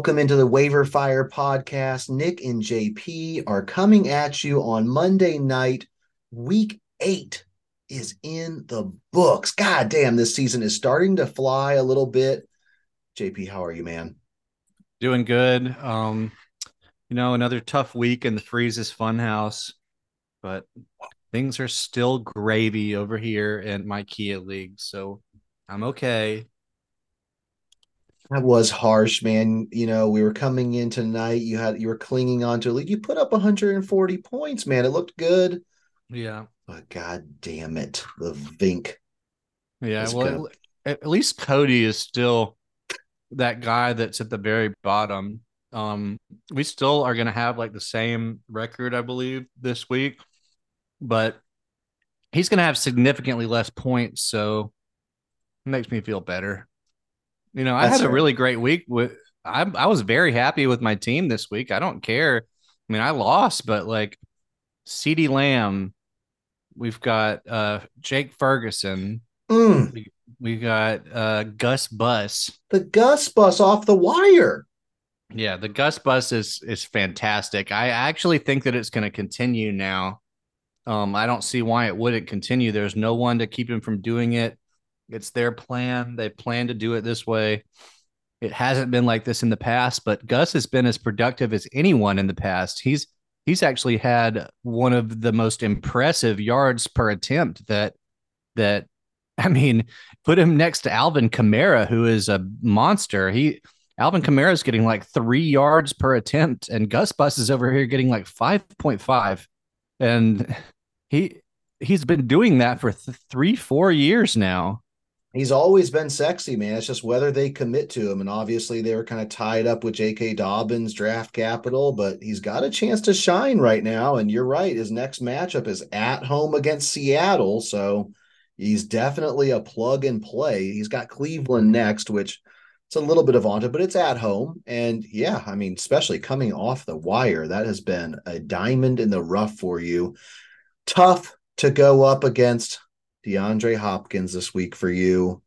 Welcome into the Waiver Fire podcast. Nick and JP are coming at you on Monday night. Week eight is in the books. God damn, this season is starting to fly a little bit. JP, how are you, man? Doing good. Um, you know, another tough week in the Freezes Funhouse, but things are still gravy over here in my Kia League, so I'm okay. That was harsh, man. You know, we were coming in tonight. You had you were clinging on to a lead. You put up 140 points, man. It looked good. Yeah. But god damn it, the Vink. Yeah. Well, gonna... at least Cody is still that guy that's at the very bottom. Um, we still are gonna have like the same record, I believe, this week, but he's gonna have significantly less points, so it makes me feel better. You know, I That's had a really great week with I I was very happy with my team this week. I don't care. I mean, I lost, but like CeeDee Lamb, we've got uh Jake Ferguson. Mm. We, we got uh Gus Bus. The Gus Bus off the wire. Yeah, the Gus Bus is is fantastic. I actually think that it's going to continue now. Um, I don't see why it wouldn't continue. There's no one to keep him from doing it. It's their plan. They plan to do it this way. It hasn't been like this in the past, but Gus has been as productive as anyone in the past. He's he's actually had one of the most impressive yards per attempt that that I mean, put him next to Alvin Kamara, who is a monster. He Alvin Kamara is getting like three yards per attempt, and Gus Bus is over here getting like five point five, and he he's been doing that for th- three four years now he's always been sexy, man. It's just whether they commit to him. And obviously, they were kind of tied up with J.K. Dobbins draft capital, but he's got a chance to shine right now. And you're right, his next matchup is at home against Seattle. So he's definitely a plug and play. He's got Cleveland next, which it's a little bit of on but it's at home. And yeah, I mean, especially coming off the wire, that has been a diamond in the rough for you. Tough to go up against DeAndre Hopkins this week for you.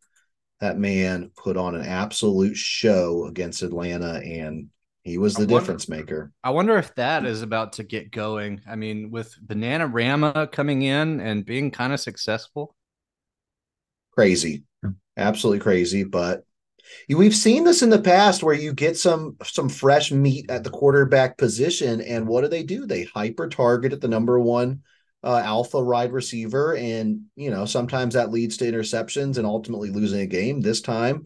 That man put on an absolute show against Atlanta, and he was the wonder, difference maker. I wonder if that is about to get going. I mean, with Bananarama coming in and being kind of successful. Crazy. Absolutely crazy. But we've seen this in the past where you get some some fresh meat at the quarterback position, and what do they do? They hyper target at the number one uh, alpha wide receiver, and you know sometimes that leads to interceptions and ultimately losing a game. This time,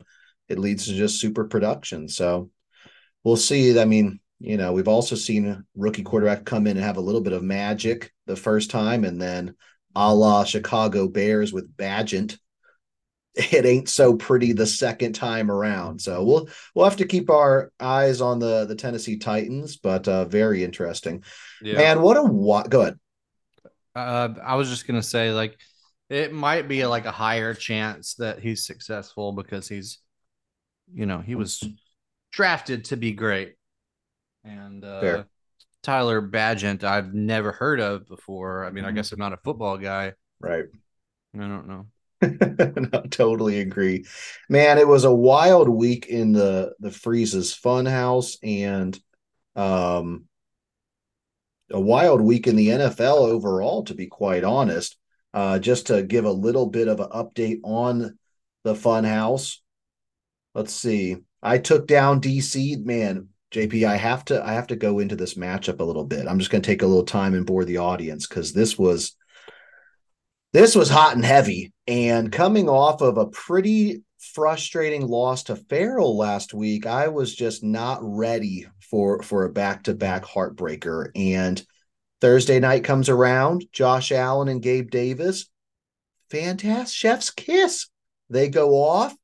it leads to just super production. So we'll see. I mean, you know, we've also seen a rookie quarterback come in and have a little bit of magic the first time, and then a la Chicago Bears with Bagent. It ain't so pretty the second time around. So we'll we'll have to keep our eyes on the the Tennessee Titans, but uh, very interesting. Yeah. Man, what a what? Go ahead. Uh, I was just gonna say like it might be like a higher chance that he's successful because he's, you know, he was drafted to be great, and uh, Tyler Bagent I've never heard of before. I mean, I mm-hmm. guess I'm not a football guy, right? I don't know. no, totally agree, man. It was a wild week in the the Freezes Funhouse, and um, a wild week in the NFL overall, to be quite honest. Uh, just to give a little bit of an update on the Funhouse. Let's see. I took down DC. Man, JP, I have to I have to go into this matchup a little bit. I'm just going to take a little time and bore the audience because this was this was hot and heavy. And coming off of a pretty frustrating loss to Farrell last week, I was just not ready for for a back to back heartbreaker. And Thursday night comes around, Josh Allen and Gabe Davis, fantastic chef's kiss. They go off.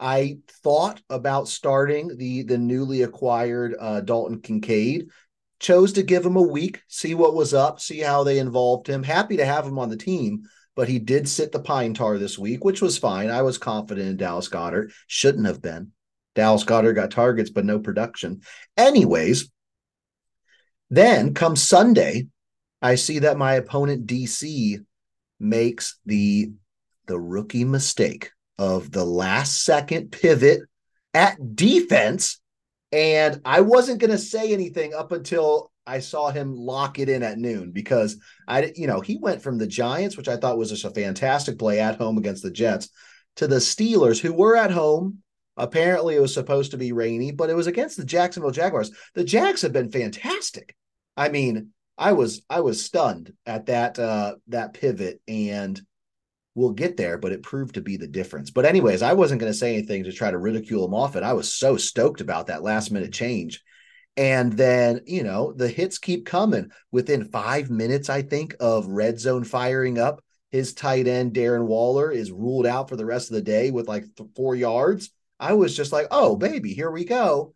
I thought about starting the the newly acquired uh, Dalton Kincaid. Chose to give him a week, see what was up, see how they involved him. Happy to have him on the team, but he did sit the pine tar this week, which was fine. I was confident in Dallas Goedert. Shouldn't have been. Dallas Goedert got targets, but no production. Anyways, then come Sunday, I see that my opponent DC makes the the rookie mistake of the last second pivot at defense And I wasn't going to say anything up until I saw him lock it in at noon because I, you know, he went from the Giants, which I thought was just a fantastic play at home against the Jets, to the Steelers, who were at home. Apparently, it was supposed to be rainy, but it was against the Jacksonville Jaguars. The Jags have been fantastic. I mean, I was I was stunned at that uh that pivot and we'll get there, but it proved to be the difference. But anyways, I wasn't going to say anything to try to ridicule him off it. I was so stoked about that last minute change. And then, you know, the hits keep coming. Within five minutes, I think, of red zone firing up, his tight end, Darren Waller, is ruled out for the rest of the day with like four yards. I was just like, oh, baby, here we go.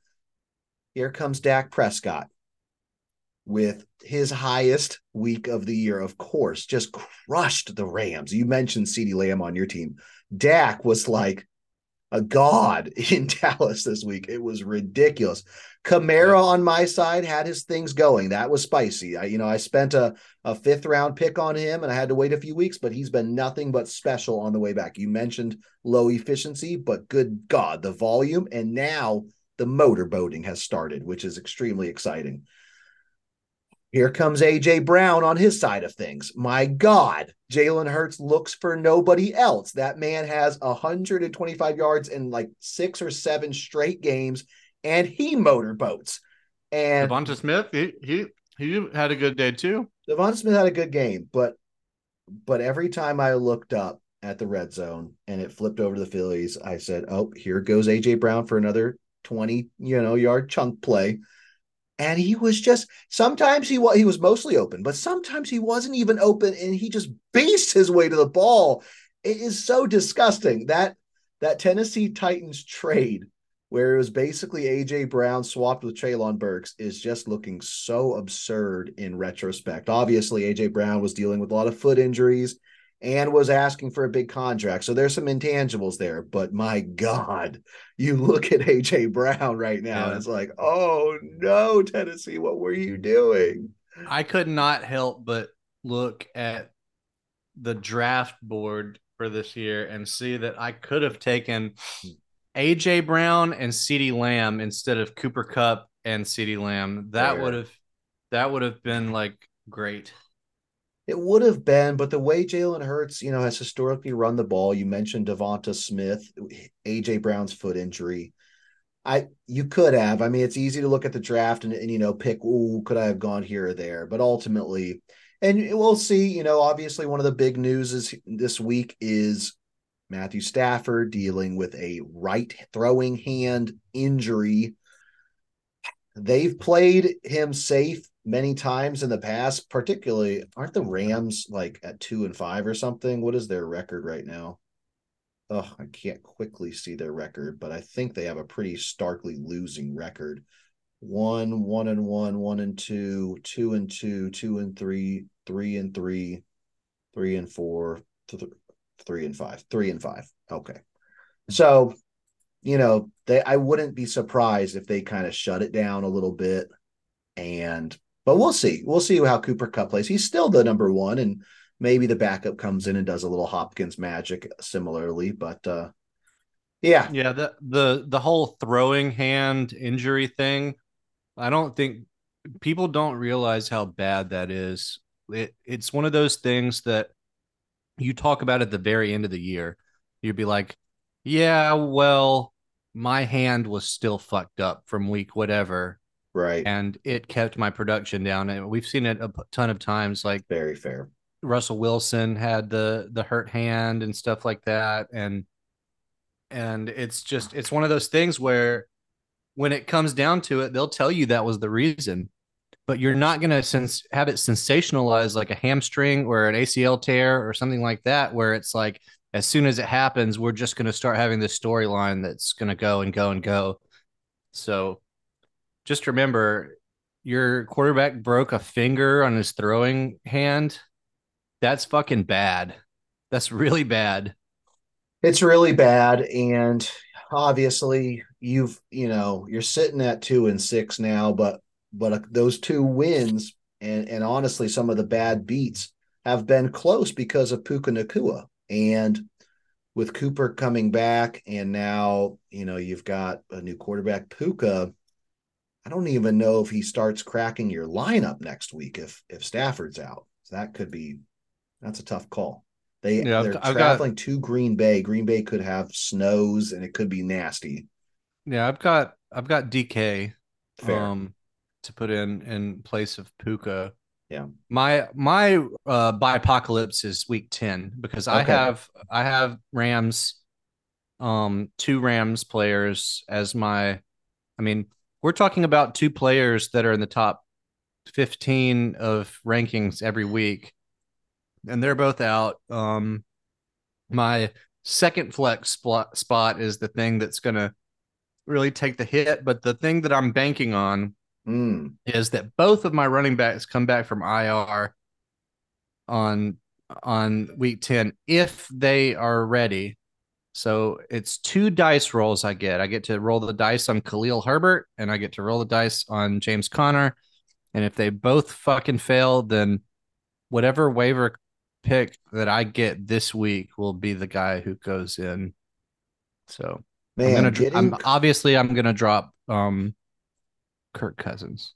Here comes Dak Prescott with his highest week of the year, of course, just crushed the Rams. You mentioned CeeDee Lamb on your team. Dak was like a god in Dallas this week. It was ridiculous. Kamara on my side had his things going. That was spicy. I, you know, I spent a, a fifth round pick on him and I had to wait a few weeks, but he's been nothing but special on the way back. You mentioned low efficiency, but good God, the volume. And now the motor boating has started, which is extremely exciting. Here comes AJ Brown on his side of things. My God, Jalen Hurts looks for nobody else. That man has 125 yards in like six or seven straight games, and he motorboats. And Devonta Smith, he he he had a good day too. Devonta Smith had a good game, but but every time I looked up at the red zone and it flipped over to the Phillies, I said, "Oh, here goes AJ Brown for another 20, you know, yard chunk play." And he was just sometimes he was he was mostly open, but sometimes he wasn't even open, and he just based his way to the ball. It is so disgusting that that Tennessee Titans trade where it was basically AJ Brown swapped with Treylon Burks is just looking so absurd in retrospect. Obviously, AJ Brown was dealing with a lot of foot injuries and was asking for a big contract. So there's some intangibles there. But my God, you look at AJ Brown right now, yeah. and it's like, oh no, Tennessee, what were you doing? I could not help but look at the draft board for this year and see that I could have taken AJ Brown and CeeDee Lamb instead of Cooper Kupp and CeeDee Lamb. That would have that would have been like great. It would have been, but the way Jalen Hurts, you know, has historically run the ball. You mentioned Devonta Smith, AJ Brown's foot injury. I you could have. I mean, it's easy to look at the draft and, and you know pick. Oh, could I have gone here or there? But ultimately, and we'll see. You know, obviously, one of the big news is this week is Matthew Stafford dealing with a right throwing hand injury. They've played him safe many times in the past, particularly aren't the Rams like at two and five or something? What is their record right now? Oh, I can't quickly see their record, but I think they have a pretty starkly losing record. One, one and one, one and two, two and two, two and three, three and three, three and four, th- three and five, three and five. Okay. So, you know, they I wouldn't be surprised if they kind of shut it down a little bit and but we'll see. We'll see how Cooper Kupp plays. He's still the number one, and maybe the backup comes in and does a little Hopkins magic similarly. But uh, yeah, yeah. The the the whole throwing hand injury thing. I don't think people don't realize how bad that is. It it's one of those things that you talk about at the very end of the year. You'd be like, yeah, well, my hand was still fucked up from week whatever Right. And it kept my production down. And we've seen it a ton of times. Like very fair. Russell Wilson had the the hurt hand and stuff like that. And and it's just it's one of those things where when it comes down to it, they'll tell you that was the reason. But you're not gonna sense have it sensationalized like a hamstring or an ACL tear or something like that, where it's like as soon as it happens, we're just gonna start having this storyline that's gonna go and go and go. So just remember your quarterback broke a finger on his throwing hand. That's fucking bad. That's really bad. It's really bad. And obviously, you've, you know, you're sitting at two and six now, but, but uh, those two wins and, and honestly, some of the bad beats have been close because of Puka Nacua. And with Cooper coming back, and now, you know, you've got a new quarterback, Puka I don't even know if he starts cracking your lineup next week if if Stafford's out. So that could be that's a tough call. They yeah, they're I've traveling got, to Green Bay. Green Bay could have snows and it could be nasty. Yeah, I've got I've got DK Fair. um to put in in place of Puka. Yeah. My my uh apocalypse is week 10 because I have I have Rams um two Rams players as my I mean, we're talking about two players that are in the top 15 of rankings every week and they're both out. Um my second flex spot, spot is the thing that's going to really take the hit, but the thing that I'm banking on mm. is that both of my running backs come back from IR on on week 10 if they are ready. So it's two dice rolls I get. I get to roll the dice on Khalil Herbert and I get to roll the dice on James Conner. And if they both fucking fail, then whatever waiver pick that I get this week will be the guy who goes in. So Man, I'm gonna. Getting... I'm obviously I'm gonna drop um Kirk Cousins.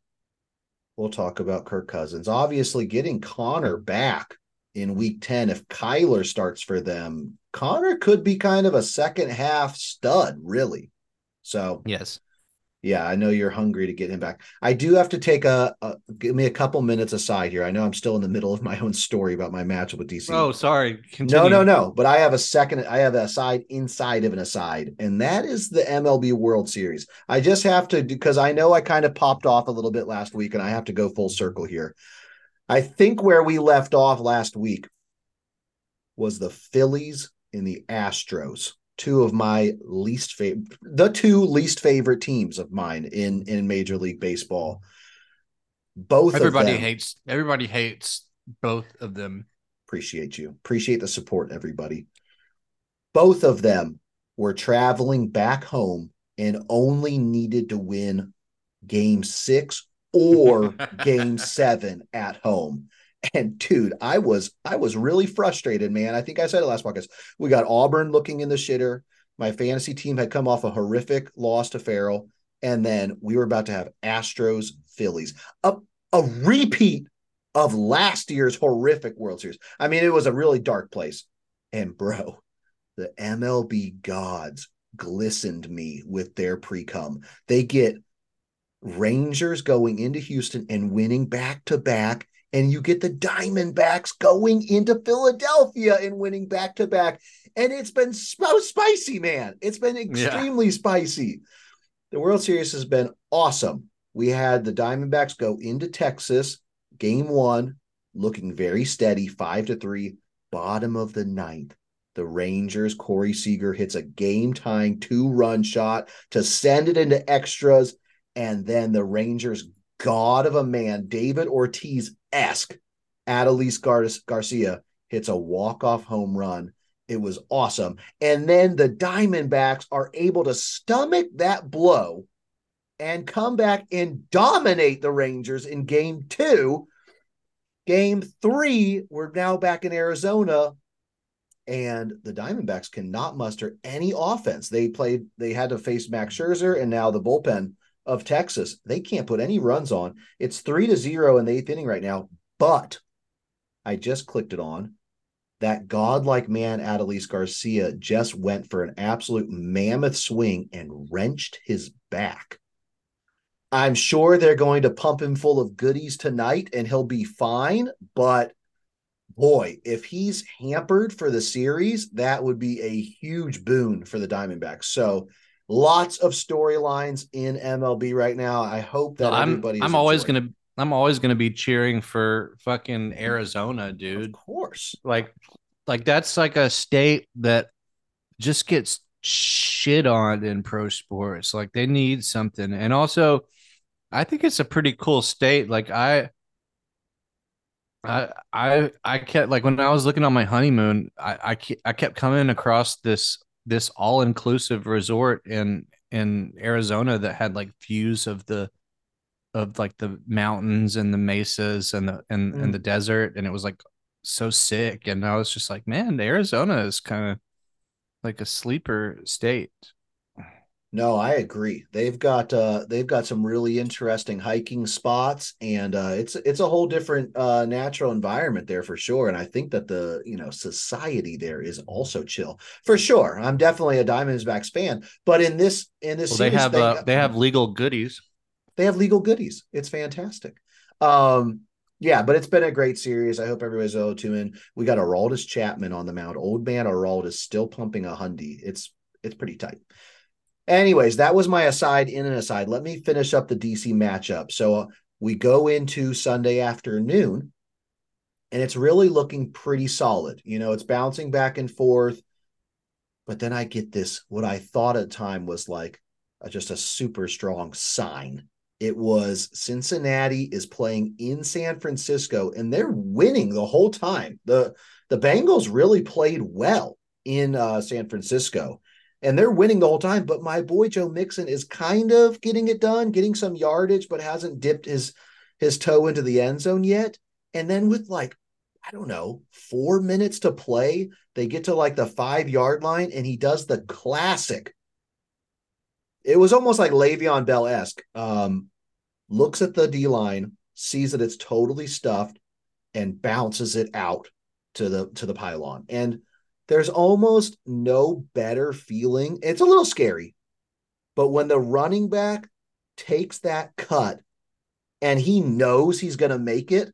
We'll talk about Kirk Cousins. Obviously, getting Conner back in week 10, if Kyler starts for them, Conner could be kind of a second half stud, really. So, yes, yeah, I know you're hungry to get him back. I do have to take a, a, give me a couple minutes aside here. I know I'm still in the middle of my own story about my matchup with DC. Oh, sorry. Continue. No, no, no. But I have a second. I have a side inside of an aside, and that is the MLB World Series. I just have to because I know I kind of popped off a little bit last week, and I have to go full circle here. I think where we left off last week was the Phillies and the Astros two of my least favorite the two least favorite teams of mine in in major league baseball. Both everybody hates everybody hates both of them. Appreciate you. Appreciate the support everybody. Both of them were traveling back home and only needed to win game 6 or game 7 at home and dude, I was I was really frustrated, man. I think I said it last podcast. We got Auburn looking in the shitter. My fantasy team had come off a horrific loss to Farrell, and then we were about to have Astros Phillies, a a repeat of last year's horrific World Series. I mean, it was a really dark place. And bro, the MLB gods glistened me with their pre-cum. They get Rangers going into Houston and winning back to back and you get the Diamondbacks going into Philadelphia and winning back to back. And it's been so oh, spicy, man. It's been extremely yeah. spicy. The World Series has been awesome. We had the Diamondbacks go into Texas, game one, looking very steady, five to three, bottom of the ninth. The Rangers, Corey Seager hits a game tying two run shot to send it into extras. And then the Rangers god of a man, David Ortiz esque, Adolis Gar- Garcia hits a walk off home run. It was awesome. And then the Diamondbacks are able to stomach that blow and come back and dominate the Rangers in game two. Game three, we're now back in Arizona, and the Diamondbacks cannot muster any offense. They played, they had to face Max Scherzer and now the bullpen of Texas. They can't put any runs on. It's three to zero in the eighth inning right now. But I just clicked it on. That godlike man, Adolis Garcia, just went for an absolute mammoth swing and wrenched his back. I'm sure they're going to pump him full of goodies tonight and he'll be fine. But boy, if he's hampered for the series, that would be a huge boon for the Diamondbacks. So lots of storylines in MLB right now. I hope that I'm, everybody. I'm always gonna. I'm always gonna be cheering for fucking Arizona, dude. Of course. Like, like that's like a state that just gets shit on in pro sports. Like they need something, and also, I think it's a pretty cool state. Like I. I I I kept like when I was looking on my honeymoon, I I, I kept coming across this this all inclusive resort in in Arizona that had like views of the of like the mountains and the mesas and the and, mm. and the desert and it was like so sick and I was just like man Arizona is kind of like a sleeper state No, I agree. They've got uh they've got some really interesting hiking spots and uh it's it's a whole different uh natural environment there for sure and I think that the, you know, society there is also chill. For sure. I'm definitely a Diamondbacks fan, but in this in this well, they have they, uh, they have legal goodies. They have legal goodies. It's fantastic. Um yeah, but it's been a great series. I hope everybody's oh in. We got Aroldis Chapman on the mound. Old man Aroldis still pumping a hundy. It's it's pretty tight. Anyways, that was my aside in and aside. Let me finish up the DC matchup. So uh, we go into Sunday afternoon, and it's really looking pretty solid. You know, it's bouncing back and forth. But then I get this, what I thought at time was like a, just a super strong sign. It was Cincinnati is playing in San Francisco and they're winning the whole time. The the Bengals really played well in uh, San Francisco and they're winning the whole time. But my boy Joe Mixon is kind of getting it done, getting some yardage, but hasn't dipped his his toe into the end zone yet. And then with like, I don't know, four minutes to play, they get to like the five yard line, and he does the classic. It was almost like Le'Veon Bell esque. Um, looks at the D line, sees that it's totally stuffed, and bounces it out to the to the pylon. And there's almost no better feeling. It's a little scary, but when the running back takes that cut and he knows he's going to make it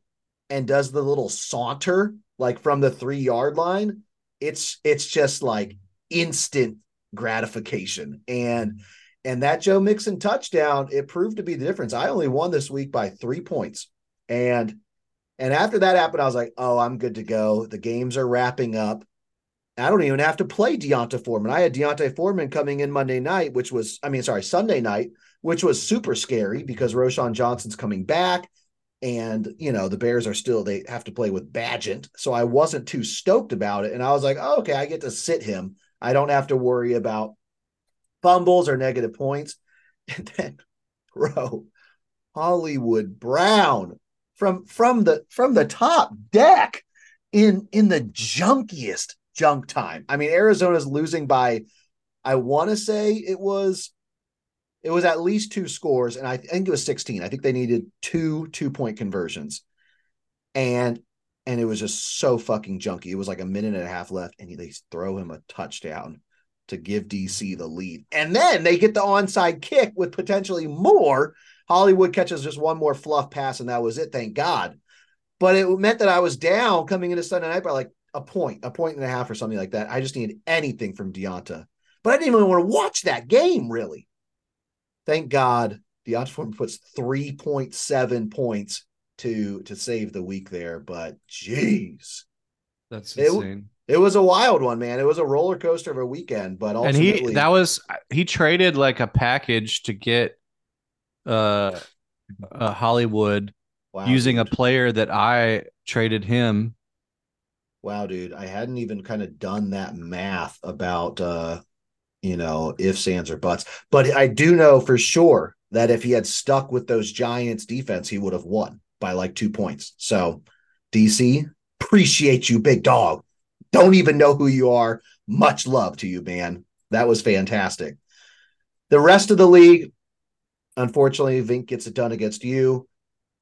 and does the little saunter like from the 3 yard line, it's it's just like instant gratification and and that Joe Mixon touchdown, it proved to be the difference. I only won this week by 3 points. And and after that happened, I was like, "Oh, I'm good to go. The games are wrapping up." I don't even have to play D'Onta Foreman. I had D'Onta Foreman coming in Monday night, which was, I mean, sorry, Sunday night, which was super scary because Roschon Johnson's coming back. And, you know, the Bears are still, they have to play with Bagent. So I wasn't too stoked about it. And I was like, oh, okay, I get to sit him. I don't have to worry about fumbles or negative points. And then, bro, Hollywood Brown from from the from the top deck in in the junkiest junk time. I mean, Arizona's losing by, I want to say it was, it was at least two scores, and I think it was 16. I think they needed two two point conversions, and and it was just so fucking junky. It was like a minute and a half left, and they throw him a touchdown to give DC the lead, and then they get the onside kick with potentially more. Hollywood catches just one more fluff pass, and that was it. Thank God. But it meant that I was down coming into Sunday night by like a point, a point and a half or something like that. I just needed anything from D'Onta. But I didn't even want to watch that game, really. Thank God D'Onta Foreman puts 3.7 points to to save the week there. But jeez. That's insane. It, it was a wild one, man. It was a roller coaster of a weekend, but ultimately and he that was he traded like a package to get uh, uh Hollywood wow, using dude. a player that I traded him wow, dude, I hadn't even kind of done that math about uh, you know, ifs, ands, or buts. But I do know for sure that if he had stuck with those Giants defense, he would have won by like two points. So DC, appreciate you, big dog. Don't even know who you are. Much love to you, man. That was fantastic. The rest of the league, unfortunately, Vink gets it done against you.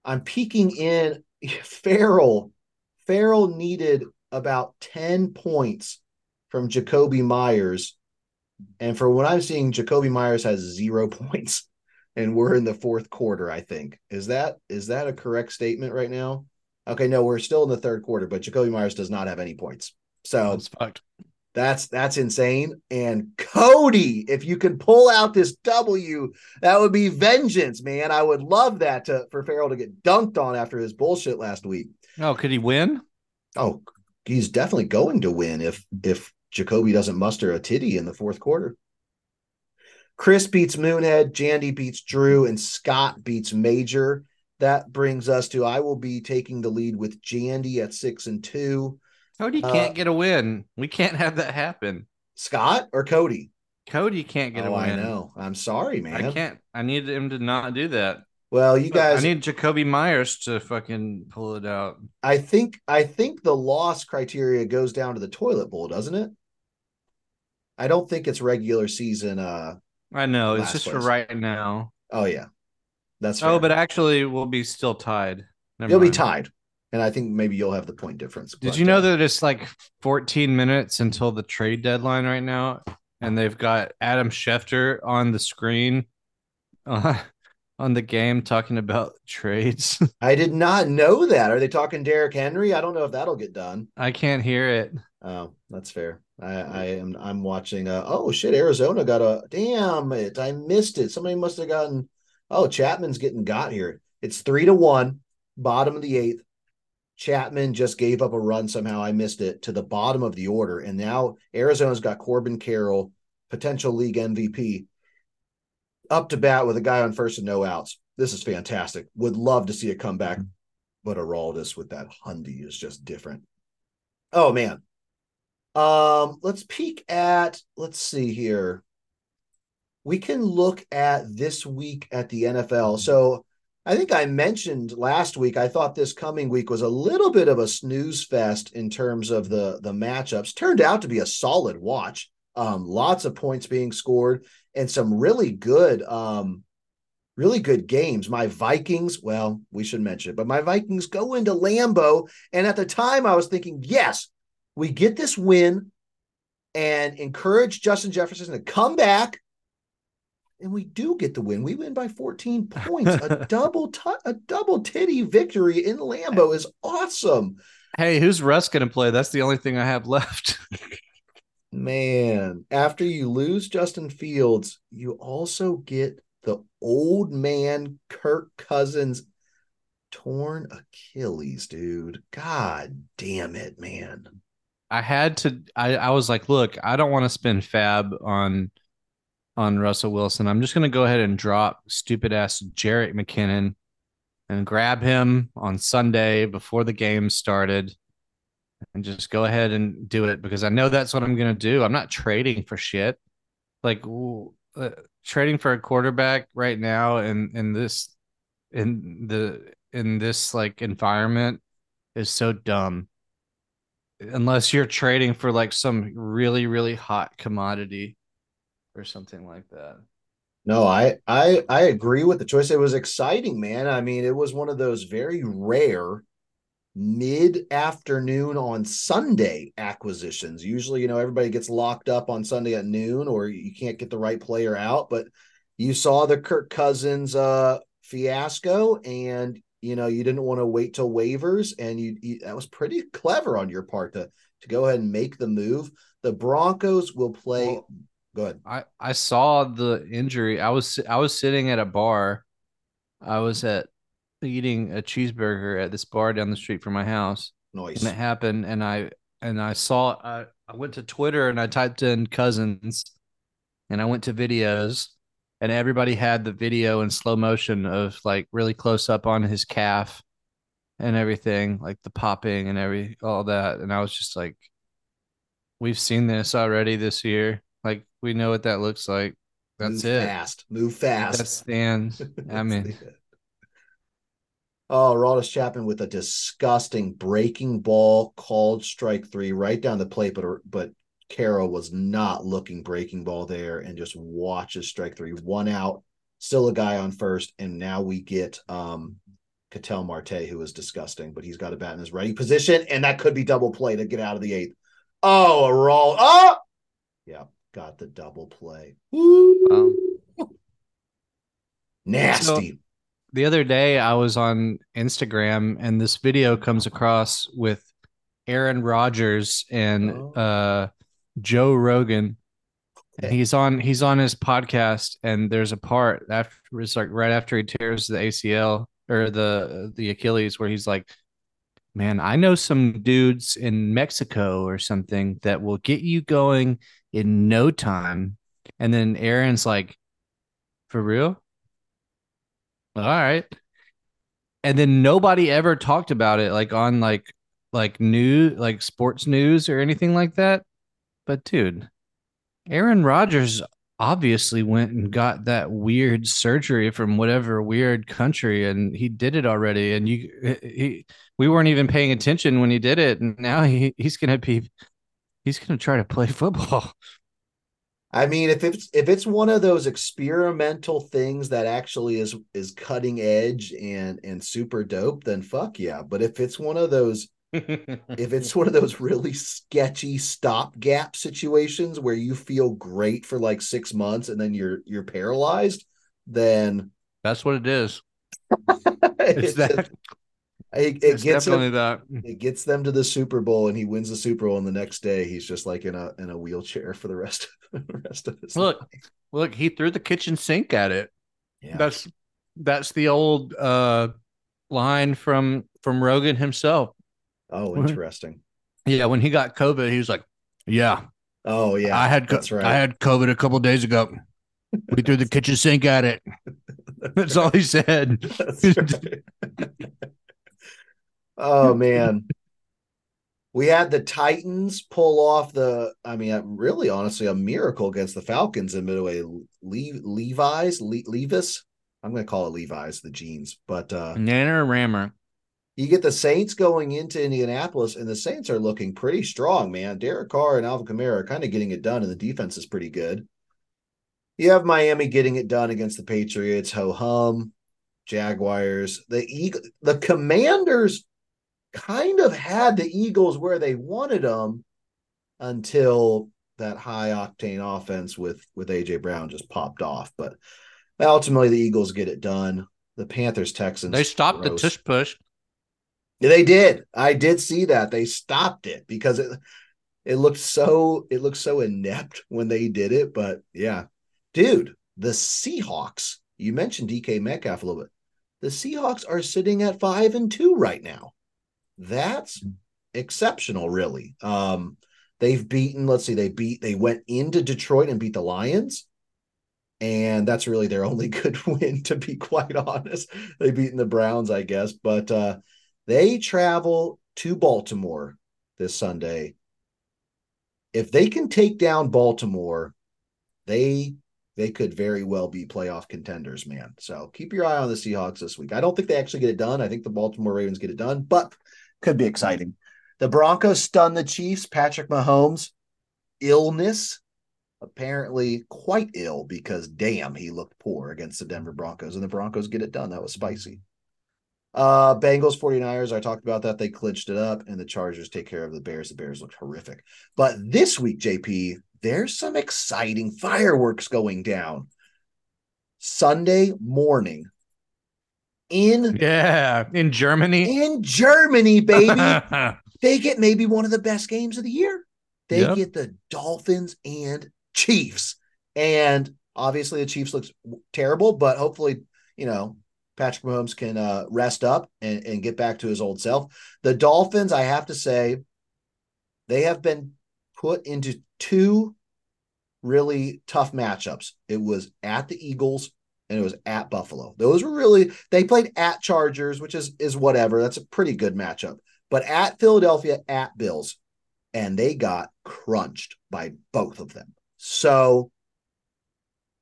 I'm peeking in Farrell. Farrell needed about 10 points from Jakobi Meyers. And for what I'm seeing, Jakobi Meyers has zero points. And we're in the fourth quarter, I think. Is that is that a correct statement right now? Okay, no, we're still in the third quarter, but Jakobi Meyers does not have any points. So that's That's that's insane. And Cody, if you can pull out this W, that would be vengeance, man. I would love that to for Farrell to get dunked on after his bullshit last week. Oh, could he win? Oh, he's definitely going to win if if Jakobi doesn't muster a titty in the fourth quarter. Chris beats Moonhead, Jandy beats Drew, and Scott beats Major. That brings us to I will be taking the lead with Jandy at six and two. Cody can't uh, get a win. We can't have that happen. Scott or Cody? Cody can't get oh, a win. Oh, I know. I'm sorry, man. I can't. I need him to not do that. Well, you guys, I need Jakobi Meyers to fucking pull it out. I think I think the loss criteria goes down to the toilet bowl, doesn't it? I don't think it's regular season uh I know it's just for right now. Oh yeah, that's right. Oh, but actually, we'll be still tied. Never you'll be tied, and I think maybe you'll have the point difference. Did you know uh, that it's like 14 minutes until the trade deadline right now, and they've got Adam Schefter on the screen, uh, on the game talking about trades. I did not know that. Are they talking Derrick Henry? I don't know if that'll get done. I can't hear it. Oh, that's fair. I, I am I'm watching uh oh shit, Arizona got a damn it. I missed it. Somebody must have gotten oh Chapman's getting got here. It's three to one, bottom of the eighth. Chapman just gave up a run somehow. I missed it to the bottom of the order. And now Arizona's got Corbin Carroll, potential league MVP, up to bat with a guy on first and no outs. This is fantastic. Would love to see a comeback, but Aroldis with that Hundy is just different. Oh man. Um, let's peek at let's see here. We can look at this week at the NFL. So I think I mentioned last week I thought this coming week was a little bit of a snooze fest in terms of the the matchups. Turned out to be a solid watch. Um, lots of points being scored and some really good um really good games. My Vikings, well, we should mention it, but my Vikings go into Lambeau and at the time I was thinking, yes, we get this win and encourage Justin Jefferson to come back. And we do get the win. We win by 14 points. A double t- a double titty victory in Lambeau is awesome. Hey, who's Russ going to play? That's the only thing I have left. Man, after you lose Justin Fields, you also get the old man Kirk Cousins torn Achilles, dude. God damn it, man. I had to. I, I was like, look, I don't want to spend fab on on Russell Wilson. I'm just going to go ahead and drop stupid ass Jerick McKinnon and grab him on Sunday before the game started and just go ahead and do it because I know that's what I'm going to do. I'm not trading for shit. Like uh, trading for a quarterback right now in in this in the in this like environment is so dumb. Unless you're trading for like some really really hot commodity or something like that. No, I I I agree with the choice. It was exciting, man. I mean, it was one of those very rare mid-afternoon on Sunday acquisitions. Usually, you know, everybody gets locked up on Sunday at noon or you can't get the right player out, but you saw the Kirk Cousins uh fiasco and you know, you didn't want to wait till waivers and you, you that was pretty clever on your part to to go ahead and make the move. The Broncos will play Well, go ahead. I I saw the injury. I was I was sitting at a bar. I was at eating a cheeseburger at this bar down the street from my house, Noise. and it happened. And I and I saw. I I went to Twitter and I typed in cousins, and I went to videos, and everybody had the video in slow motion of like really close up on his calf, and everything like the popping and every all that. And I was just like, we've seen this already this year. Like we know what that looks like. That's Move it. fast. Move fast. That stands. I mean, Oh, Raldis Chapman with a disgusting breaking ball called strike three right down the plate, but but Carroll was not looking breaking ball there and just watches strike three. One out, still a guy on first, and now we get um Ketel Marte, who is disgusting, but he's got a bat in his ready position, and that could be double play to get out of the eighth. Oh, a roll. Oh, yeah, got the double play. Woo. um, Nasty. The other day I was on Instagram and this video comes across with Aaron Rodgers and Oh. uh, Joe Rogan. And he's on he's on his podcast and there's a part after it's like right after he tears the ACL or the the Achilles where he's like man I know some dudes in Mexico or something that will get you going in no time and then Aaron's like for real all right. And then nobody ever talked about it like on like like news like sports news or anything like that. But dude aaron rodgers obviously went and got that weird surgery from whatever weird country and he did it already. And you he we weren't even paying attention when he did it. And now he, he's gonna be he's gonna try to play football I mean, if it's if it's one of those experimental things that actually is is cutting edge and and super dope, then fuck yeah. But if it's one of those if it's one of those really sketchy stopgap situations where you feel great for like six months and then you're you're paralyzed, then that's what it is. it's that. It, it gets definitely him, that. It gets them to the Super Bowl, and he wins the Super Bowl. And the next day, he's just like in a in a wheelchair for the rest of the rest of his look. life. Look, he threw the kitchen sink at it. Yeah. That's that's the old uh line from from Rogan himself. Oh, interesting. Yeah, when he got COVID, he was like, "Yeah, oh yeah, I had that's right. I had COVID a couple days ago. We threw the kitchen sink at it. That's all he said. Oh man. We had the Titans pull off the, I mean, really, honestly, a miracle against the Falcons in midway. Le- Levi's, Le- Levis, I'm going to call it Levi's, the jeans, but uh, Nanner Rammer. You get the Saints going into Indianapolis, and the Saints are looking pretty strong, man. Derek Carr and Alvin Kamara are kind of getting it done, and the defense is pretty good. You have Miami getting it done against the Patriots, ho hum, Jaguars, the Eagle, the Commanders kind of had the Eagles where they wanted them until that high octane offense with with AJ Brown just popped off. But ultimately, the Eagles get it done. The Panthers Texans they stopped gross. the tush push. They did. I did see that they stopped it because it it looked so it looked so inept when they did it. But yeah, dude, the Seahawks. You mentioned DK Metcalf a little bit. The Seahawks are sitting at five and two right now. That's exceptional, really. Um, they've beaten, let's see, they beat, they went into Detroit and beat the Lions. And that's really their only good win, to be quite honest. They've beaten the Browns, I guess. But uh, they travel to Baltimore this Sunday. If they can take down Baltimore, they they could very well be playoff contenders, man. So keep your eye on the Seahawks this week. I don't think they actually get it done. I think the Baltimore Ravens get it done, but could be exciting. The Broncos stunned the Chiefs. Patrick Mahomes, illness, apparently quite ill because damn, he looked poor against the Denver Broncos, and the Broncos get it done. That was spicy. Uh, Bengals 49ers, I talked about that. They clinched it up, and the Chargers take care of the Bears. The Bears looked horrific. But this week, JP, there's some exciting fireworks going down. Sunday morning, in yeah in Germany. In Germany, baby, they get maybe one of the best games of the year. They yep. get the Dolphins and Chiefs, and obviously the Chiefs looks terrible, but hopefully you know Patrick Mahomes can uh, rest up and, and get back to his old self. The Dolphins, I have to say, they have been put into two really tough matchups. It was at the Eagles and it was at Buffalo. Those were really they played at Chargers, which is is whatever. That's a pretty good matchup. But at Philadelphia, at Bills, and they got crunched by both of them. So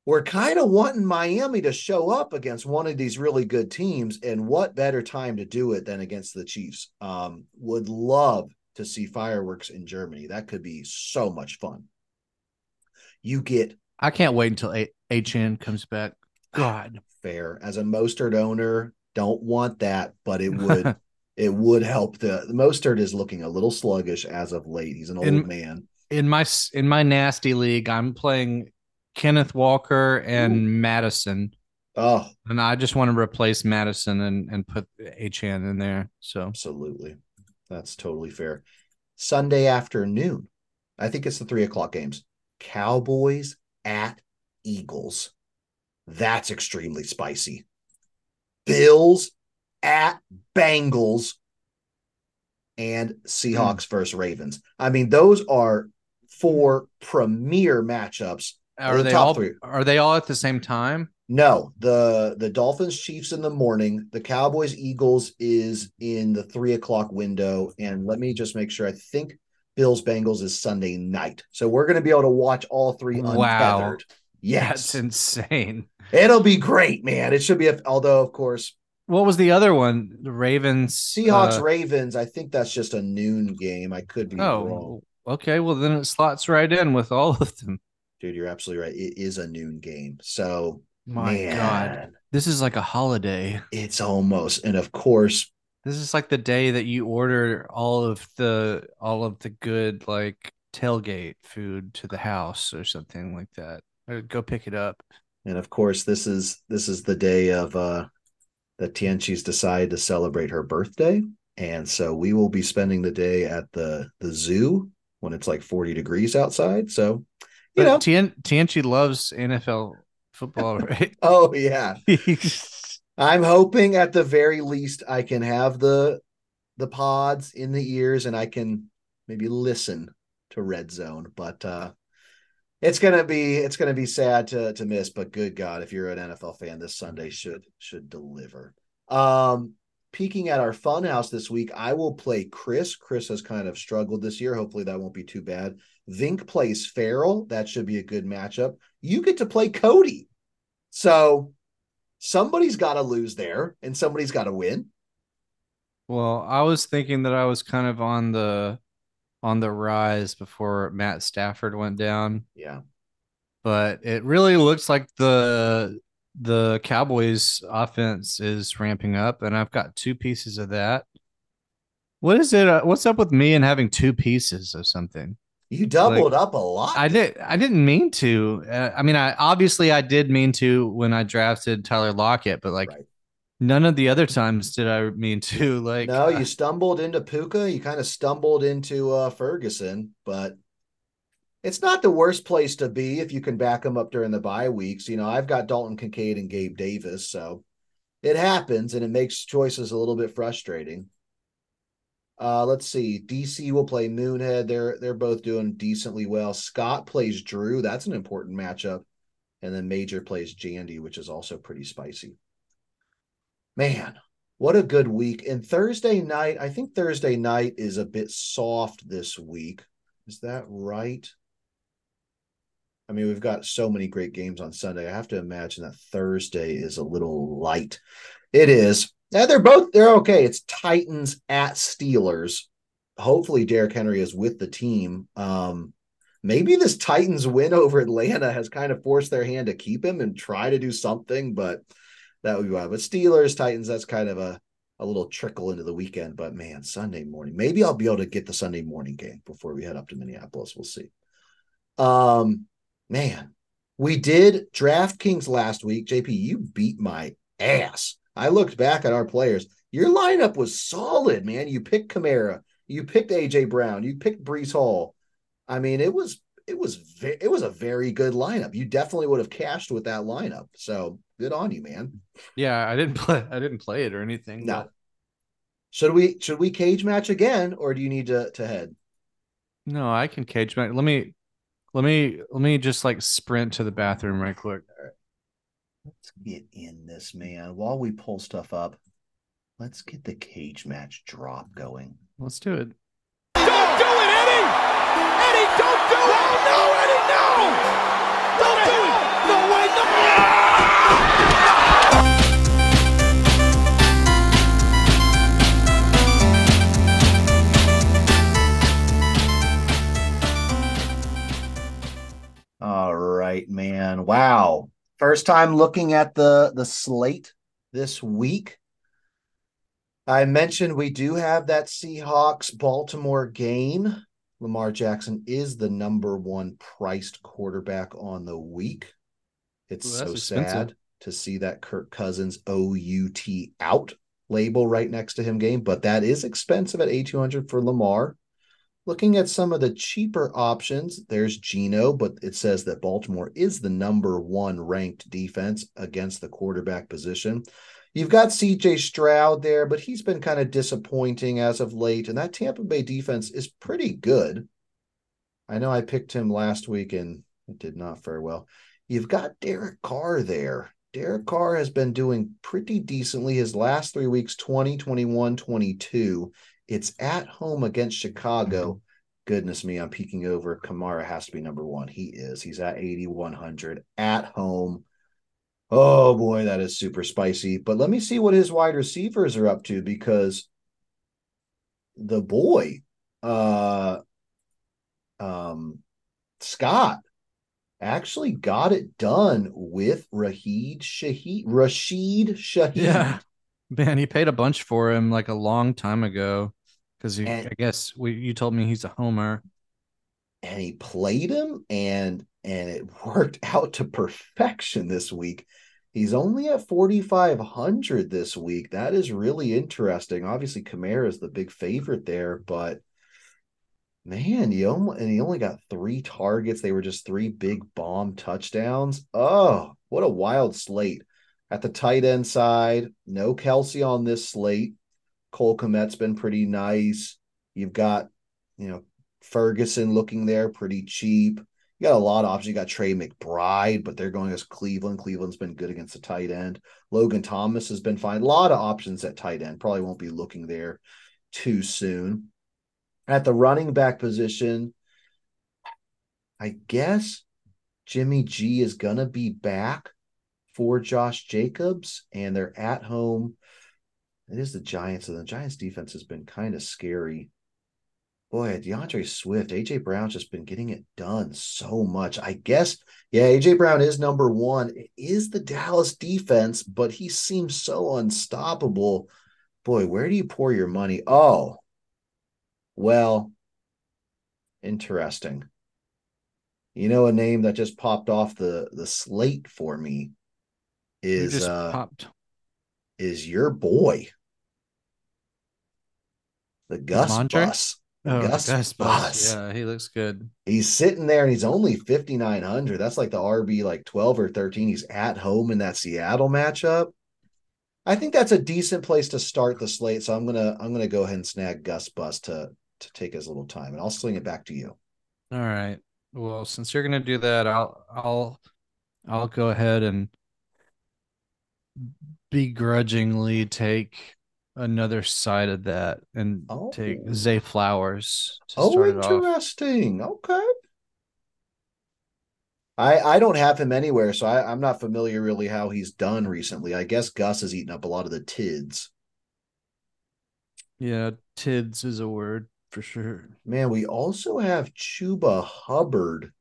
we're kind of wanting Miami to show up against one of these really good teams, and what better time to do it than against the Chiefs? Um, would love to see fireworks in Germany. That could be so much fun. You get. I can't wait until a- HN comes back. God, fair. As a Mostert owner, don't want that, but it would it would help. The, the Mostert is looking a little sluggish as of late. He's an old in, man. In my in my nasty league, I'm playing Kenneth Walker and Ooh. Mattison. Oh, and I just want to replace Mattison and and put HN in there. So absolutely, that's totally fair. Sunday afternoon, I think it's the three o'clock games. Cowboys at Eagles. That's extremely spicy. Bills at Bengals and Seahawks mm. versus Ravens. I mean, those are four premier matchups. Are the they all three. are they all at the same time? No, the the Dolphins Chiefs in the morning, the Cowboys Eagles is in the three o'clock window. And let me just make sure. I think Bills Bengals is Sunday night. So we're going to be able to watch all three unfeathered. Wow. Yes. That's insane. It'll be great, man. It should be, a, although, of course. What was the other one? The Ravens. Seahawks, uh, Ravens. I think that's just a noon game. I could be oh, wrong. Okay. Well, then it slots right in with all of them. Dude, you're absolutely right. It is a noon game. So, My man, God. This is like a holiday. it's almost. And of course, This is like the day that you order all of the all of the good like tailgate food to the house or something like that. Or go pick it up. And of course, this is this is the day of uh that Tianqi's decided to celebrate her birthday. And so we will be spending the day at the the zoo when it's like 40 degrees outside. So, you But know, Tien Tianchi loves NFL football, right? oh yeah. I'm hoping at the very least I can have the the pods in the ears and I can maybe listen to Red Zone. But uh it's gonna be it's gonna be sad to to miss, but good God, if you're an NFL fan, this Sunday should should deliver. Um peeking at our fun house this week, I will play Chris. Chris has kind of struggled this year. Hopefully that won't be too bad. Vink plays Farrell. That should be a good matchup. You get to play Cody. So somebody's got to lose there and somebody's got to win. Well, I was thinking that I was kind of on the on the rise before Matt Stafford went down, Yeah. but it really looks like the the Cowboys offense is ramping up and I've got two pieces of that. What is it? Uh, what's up with me and having two pieces of something? You doubled up a lot. I did. I didn't mean to. Uh, I mean, I obviously I did mean to when I drafted Tyler Lockett, but like Right. None of the other times did I mean to. Like, no, uh, you stumbled into Puka. You kind of stumbled into uh, Ferguson, but it's not the worst place to be if you can back them up during the bye weeks. You know, I've got Dalton Kincaid and Gabe Davis, so it happens and it makes choices a little bit frustrating. Uh, let's see. DC will play Moonhead. They're they're both doing decently well. Scott plays Drew. That's an important matchup. And then Major plays Jandy, which is also pretty spicy. Man, what a good week. And Thursday night, I think Thursday night is a bit soft this week. Is that right? I mean, we've got so many great games on Sunday. I have to imagine that Thursday is a little light. It is. Yeah, they're both they're okay. It's Titans at Steelers. Hopefully Derrick Henry is with the team. Um maybe this Titans win over Atlanta has kind of forced their hand to keep him and try to do something, but that would be wild. But Steelers, Titans, that's kind of a a little trickle into the weekend. But man, Sunday morning. Maybe I'll be able to get the Sunday morning game before we head up to Minneapolis. We'll see. Um, man, we did DraftKings last week. JP, you beat my ass. I looked back at our players. Your lineup was solid, man. You picked Kamara, you picked AJ Brown, you picked Breece Hall. I mean, it was it was ve- it was a very good lineup. You definitely would have cashed with that lineup. So good on you, man. yeah, I didn't play. I didn't play it or anything. No. but- Should we should we cage match again, or do you need to to head? no, I can cage match. Let me, let me, let me just like sprint to the bathroom right quick. Let's get in this, man. While we pull stuff up, let's get the cage match drop going. Let's do it. Don't do it, Eddie! Eddie, don't do it! No, no, Eddie, no! Don't do it! No way, no! All right, man. Wow. First time looking at the the slate this week. I mentioned we do have that Seahawks Baltimore game. Lamar Jackson is the number one priced quarterback on the week. It's Ooh, so expensive. sad to see that Kirk Cousins OUT out label right next to him game, but that is expensive at 8200 for Lamar. Looking at some of the cheaper options, there's Geno, but it says that Baltimore is the number one ranked defense against the quarterback position. You've got CJ Stroud there, but he's been kind of disappointing as of late, and that Tampa Bay defense is pretty good. I know I picked him last week and it did not fare well. You've got Derek Carr there. Derek Carr has been doing pretty decently his last three weeks 20, 21, 22. It's at home against Chicago. Goodness me, I'm peeking over. Kamara has to be number one. He is. He's at 8,100 at home. Oh boy, that is super spicy. But let me see what his wide receivers are up to because the boy, uh, um, Scott actually got it done with Rashid Shaheed. Rashid Shaheed. Yeah. Man, he paid a bunch for him like a long time ago because I guess we, you told me he's a homer. and he played him and and it worked out to perfection this week. He's only at 4500 this week. That is really interesting. Obviously Kamara is the big favorite there, but man, you almost, and he only got 3 targets. They were just 3 big bomb touchdowns. Oh, what a wild slate. At the tight end side, no Kelce on this slate. Cole Kmet's been pretty nice. You've got, you know, Ferguson looking there pretty cheap. You got a lot of options. You got Trey McBride, but they're going as Cleveland. Cleveland's been good against the tight end. Logan Thomas has been fine. A lot of options at tight end. Probably won't be looking there too soon. At the running back position, I guess Jimmy G is going to be back for Josh Jacobs, and they're at home. It is the Giants, and the Giants defense has been kind of scary boy, D'Andre Swift, AJ Brown's just been getting it done so much. I guess, yeah, AJ Brown is number one. It is the Dallas defense, but he seems so unstoppable. Boy, where do you pour your money? Oh, well, interesting. You know, a name that just popped off the the slate for me is just uh popped. is your boy, the Gus Mondre? Bus. Oh, Gus Gus Bus. Bus. Yeah, he looks good. He's sitting there and he's only 5,900. That's like the RB like 12 or 13. He's at home in that Seattle matchup. I think that's a decent place to start the slate. So I'm gonna I'm gonna go ahead and snag Gus Bus to to take as little time and I'll swing it back to you. All right. Well, since you're gonna do that, I'll I'll I'll go ahead and begrudgingly take another side of that and oh. take Oh. Zay Flowers to Oh, start it off. interesting. Okay. I I don't have him anywhere, so I, I'm not familiar really how he's done recently. I guess Gus has eaten up a lot of the tids. Yeah, Tids is a word for sure. Man, we also have Chuba Hubbard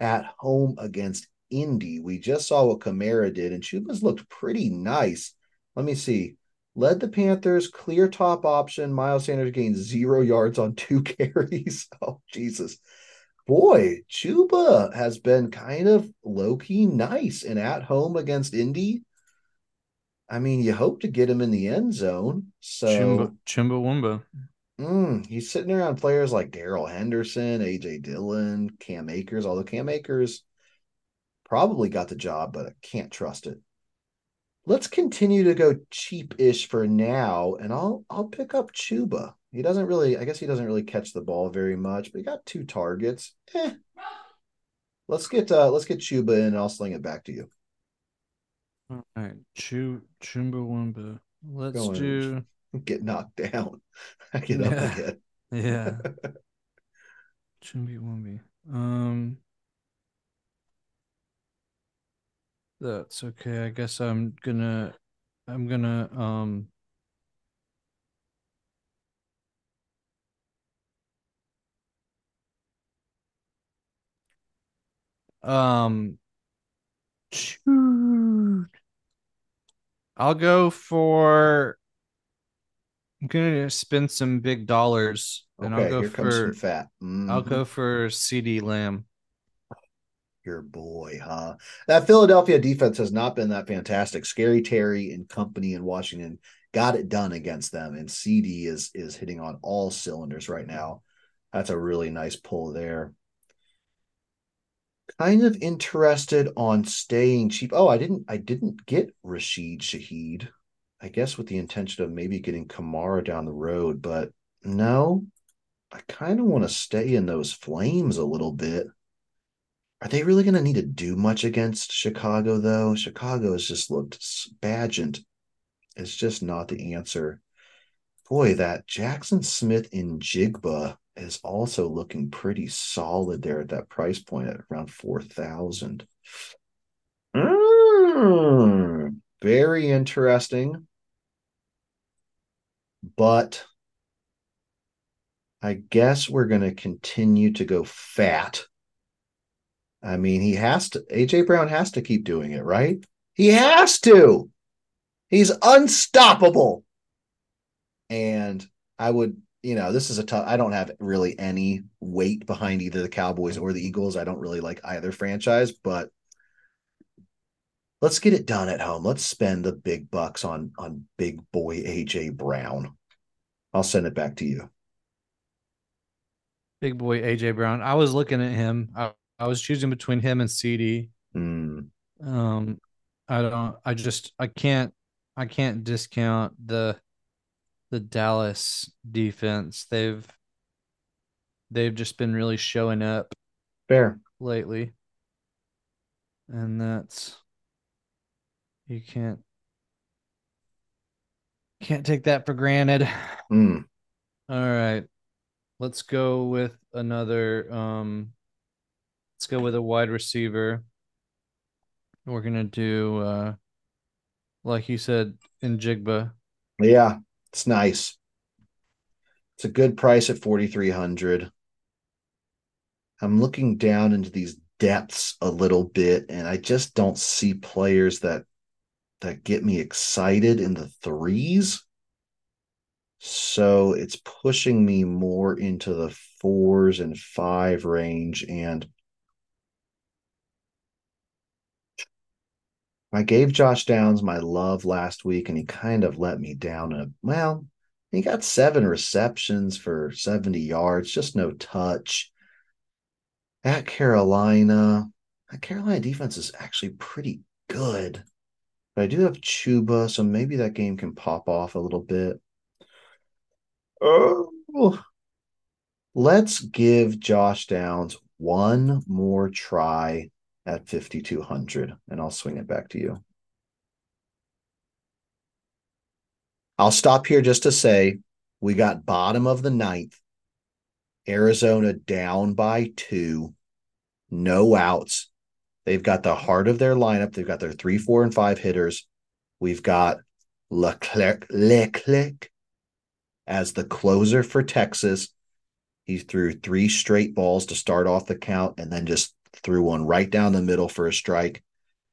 at home against Indy. We just saw what Kamara did, and Chuba's looked pretty nice. Let me see. Led the Panthers, clear top option. Miles Sanders gained zero yards on two carries. Oh, Jesus. Boy, Chuba has been kind of low key nice and at home against Indy. I mean, you hope to get him in the end zone. So Chimba Chimba Mm, he's sitting around players like Darrell Henderson, AJ Dillon, Cam Akers, although Cam Akers probably got the job, but I can't trust it. Let's continue to go cheap-ish for now, and I'll I'll pick up Chuba. He doesn't really, I guess he doesn't really catch the ball very much, but he got two targets. Eh. Let's get uh let's get Chuba in and I'll sling it back to you. All right, Chu Chumbawamba. Let's Going. do Get knocked down. I get up again. Yeah. yeah. Chumbawamba. Um, that's okay. I guess I'm gonna I'm gonna um um shoot. I'll go for I'm gonna spend some big dollars and I'll go here comes some for fat. I'll Mhm. go for CeeDee Lamb. Your boy, huh? That Philadelphia defense has not been that fantastic. Scary Terry and company in Washington got it done against them, and CD is is hitting on all cylinders right now. That's a really nice pull there. Kind of interested on staying cheap. Oh, I didn't I didn't get Rashid Shaheed. I guess with the intention of maybe getting Kamara down the road, but no, I kind of want to stay in those flames a little bit. Are they really going to need to do much against Chicago, though? Chicago has just looked badgent. It's just not the answer. Boy, that Jackson Smith in Jigba is also looking pretty solid there at that price point at around 4,000. Mm, very interesting. But I guess we're going to continue to go fat I mean, he has to, AJ Brown has to keep doing it, right? He has to. He's unstoppable. And I would, you know, this is a tough, I don't have really any weight behind either the Cowboys or the Eagles. I don't really like either franchise, but let's get it done at home. Let's spend the big bucks on on big boy AJ Brown. I'll send it back to you. Big boy AJ Brown. I was looking at him. I, I was choosing between him and CeeDee. Mm. Um, I don't. I just. I can't. I can't discount the the Dallas defense. They've they've just been really showing up Fair. lately, and that's you can't can't take that for granted. Mm. All right. Let's go with another um let's go with a wide receiver. We're gonna do uh like you said Njigba. Yeah, it's nice. It's a good price at 4300. I'm looking down into these depths a little bit and I just don't see players that that get me excited in the threes. So it's pushing me more into the fours and five range. And I gave Josh Downs my love last week and he kind of let me down. A, well, he got seven receptions for 70 yards, just no touch. At Carolina, that Carolina defense is actually pretty good. But I do have Chuba, so maybe that game can pop off a little bit. Oh, let's give Josh Downs one more try at 5,200, and I'll swing it back to you. I'll stop here just to say we got bottom of the ninth, Arizona down by two, no outs. They've got the heart of their lineup. They've got their three, four, and five hitters. We've got Leclerc, Leclerc as the closer for Texas. He threw three straight balls to start off the count and then just threw one right down the middle for a strike.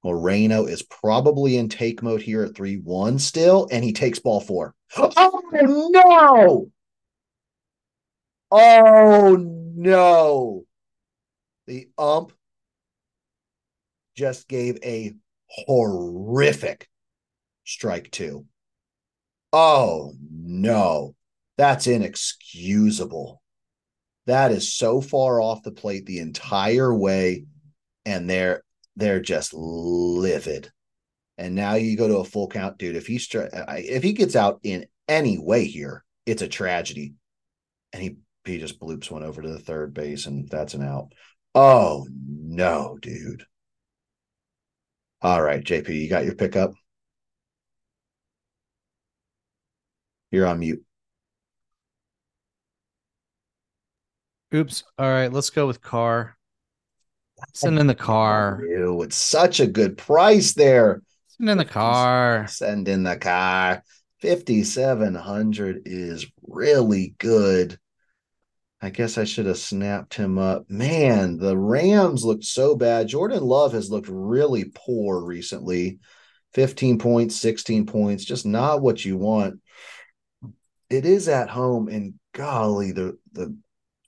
Moreno is probably in take mode here at 3 1 still, and he takes ball four. Oh, no! Oh, no. The ump just gave a horrific strike two. Oh, no. That's inexcusable. That is so far off the plate the entire way, and they're they're just livid. And now you go to a full count, dude. If he stri- if he gets out in any way here, it's a tragedy. And he he just bloops one over to the third base, and that's an out. Oh no, dude. All right, JP, you got your pickup. You're on mute. Oops. All right, let's go with car. Send in the car. Ew, it's such a good price there. Send in the car. Send in the car. 5700 is really good. I guess I should have snapped him up. Man, the Rams looked so bad. Jordan Love has looked really poor recently. 15 points, 16 points, just not what you want. It is at home, and golly, the the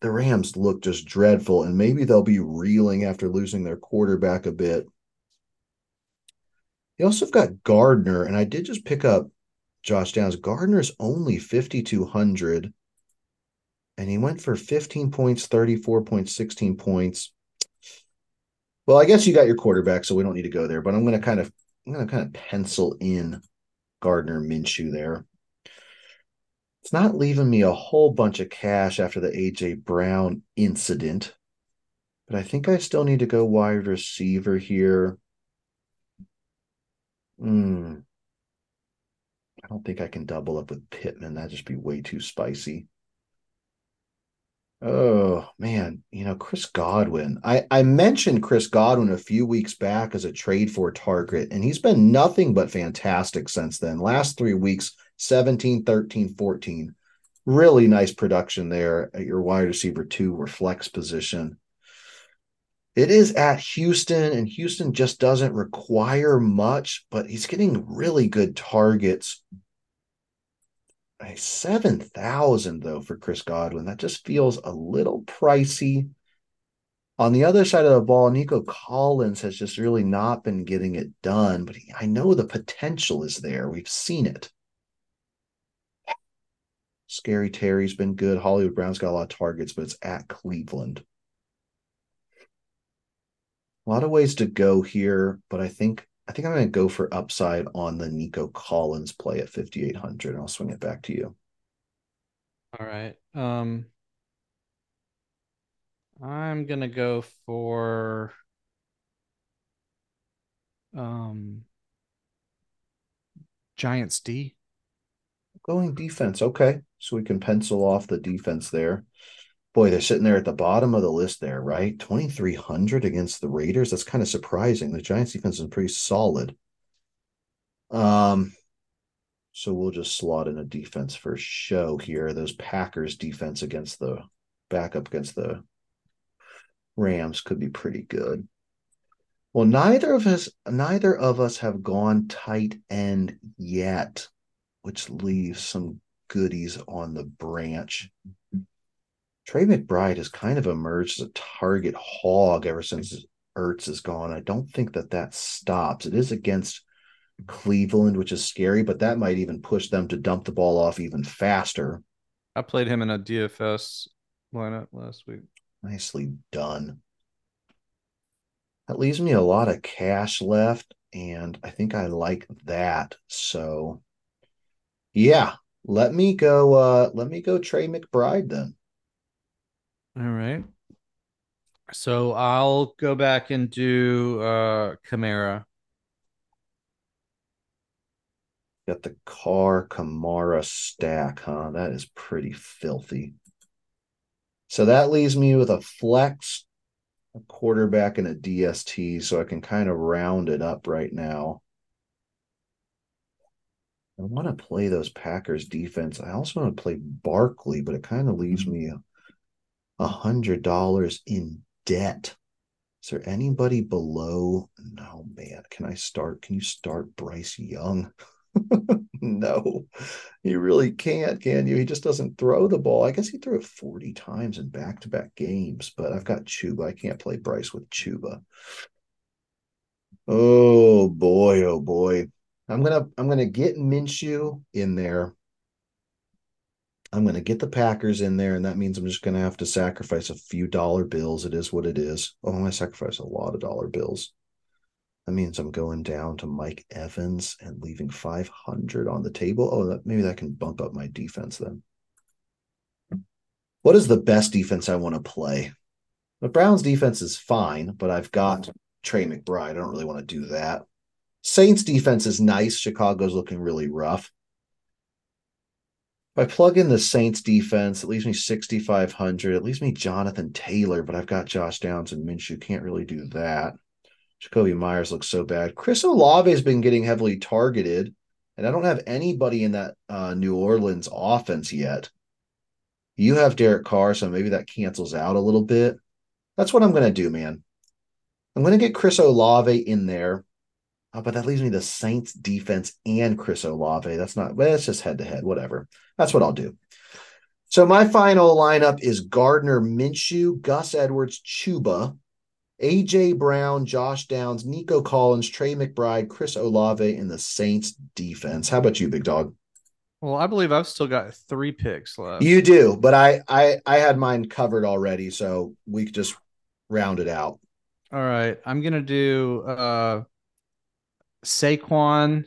the Rams look just dreadful, and maybe they'll be reeling after losing their quarterback a bit. You also have got Gardner, and I did just pick up Josh Downs. Gardner's only 5,200, and he went for 15 points, 34 points, 16 points. Well, I guess you got your quarterback, so we don't need to go there, but I'm going to kind of I'm going to kind of pencil in Gardner Minshew there. It's not leaving me a whole bunch of cash after the AJ Brown incident, but I think I still need to go wide receiver here. Hmm. I don't think I can double up with Pittman. That'd just be way too spicy. Oh man, you know Chris Godwin. I I mentioned Chris Godwin a few weeks back as a trade for target, and he's been nothing but fantastic since then. Last three weeks, 17, 13, 14. Really nice production there at your wide receiver two or flex position. It is at Houston, and Houston just doesn't require much, but he's getting really good targets. A 7,000 though for Chris Godwin. That just feels a little pricey. On the other side of the ball, Nico Collins has just really not been getting it done, but he, I know the potential is there. We've seen it. Scary Terry's been good. Hollywood Brown's got a lot of targets, but it's at Cleveland. A lot of ways to go here, but I think I think I'm going to go for upside on the Nico Collins play at 5800 and I'll swing it back to you. All right. Um I'm going to go for um Giants D. Going defense. Okay. So we can pencil off the defense there. Boy, they're sitting there at the bottom of the list there, right? 2,300 against the Raiders. That's kind of surprising. The Giants defense is pretty solid. Um, so we'll just slot in a defense for show here. Those Packers defense against the backup against the Rams could be pretty good. Well, neither of us neither of us have gone tight end yet, which leaves some goodies on the branch. Trey McBride has kind of emerged as a target hog ever since Ertz is gone. I don't think that that stops. It is against Cleveland, which is scary, but that might even push them to dump the ball off even faster. I played him in a DFS lineup last week. Nicely done. That leaves me a lot of cash left, and I think I like that. So, yeah, let me go. Uh, let me go. Trey McBride then. All right. So I'll go back and do uh Kamara. Got the car Kamara stack, huh? That is pretty filthy. So that leaves me with a flex, a quarterback, and a DST, so I can kind of round it up right now. I want to play those Packers defense. I also want to play Barkley, but it kind of leaves me a hundred dollars in debt. Is there anybody below? No, man. Can I start? Can you start Bryce Young? no, you really can't, can you? He just doesn't throw the ball. I guess he threw it 40 times in back to back games, but I've got Chuba. I can't play Bryce with Chuba. Oh boy, oh boy. I'm gonna I'm gonna get Minshew in there. I'm gonna get the Packers in there, and that means I'm just gonna have to sacrifice a few dollar bills. It is what it is. Oh, I sacrifice a lot of dollar bills. That means I'm going down to Mike Evans and leaving 500 on the table. Oh, that, maybe that can bump up my defense then. What is the best defense I want to play? The Browns defense is fine, but I've got Trey McBride. I don't really want to do that. Saints defense is nice. Chicago's looking really rough. If I plug in the Saints defense, it leaves me 6,500. It leaves me Jonathan Taylor, but I've got Josh Downs and Minshew. Can't really do that. Jakobi Meyers looks so bad. Chris Olave has been getting heavily targeted, and I don't have anybody in that uh, New Orleans offense yet. You have Derek Carr, so maybe that cancels out a little bit. That's what I'm going to do, man. I'm going to get Chris Olave in there, uh, but that leaves me the Saints defense and Chris Olave. That's not, well, it's just head to head, whatever. That's what I'll do. So my final lineup is Gardner Minshew, Gus Edwards, Chuba, AJ Brown, Josh Downs, Nico Collins, Trey McBride, Chris Olave in the Saints defense. How about you, big dog? Well, I believe I've still got three picks left. You do, but I I I had mine covered already, so we could just round it out. All right. I'm gonna do uh Saquon,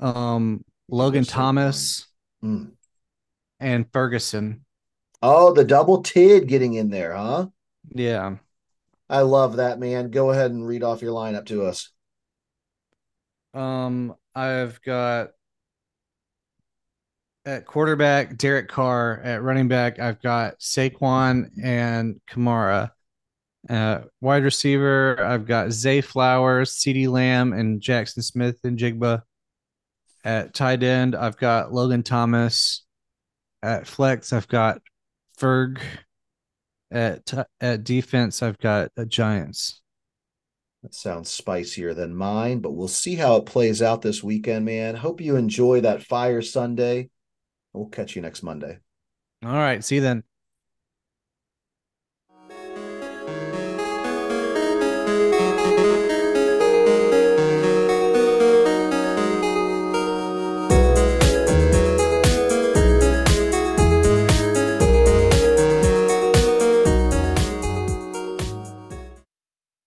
um, Logan Saquon. Thomas, Mm. and Ferguson. Oh, the double tid getting in there, huh? Yeah. I love that, man. Go ahead and read off your lineup to us. Um, I've got at quarterback Derek Carr. At running back, I've got Saquon and Kamara. Uh, wide receiver, I've got Zay Flowers, CeeDee Lamb, and Jaxon Smith-Njigba. At tight end, I've got Logan Thomas. At flex, I've got Ferg. At at defense, I've got Giants. That sounds spicier than mine, but we'll see how it plays out this weekend, man. Hope you enjoy that fire Sunday. We'll catch you next Monday. All right. See you then.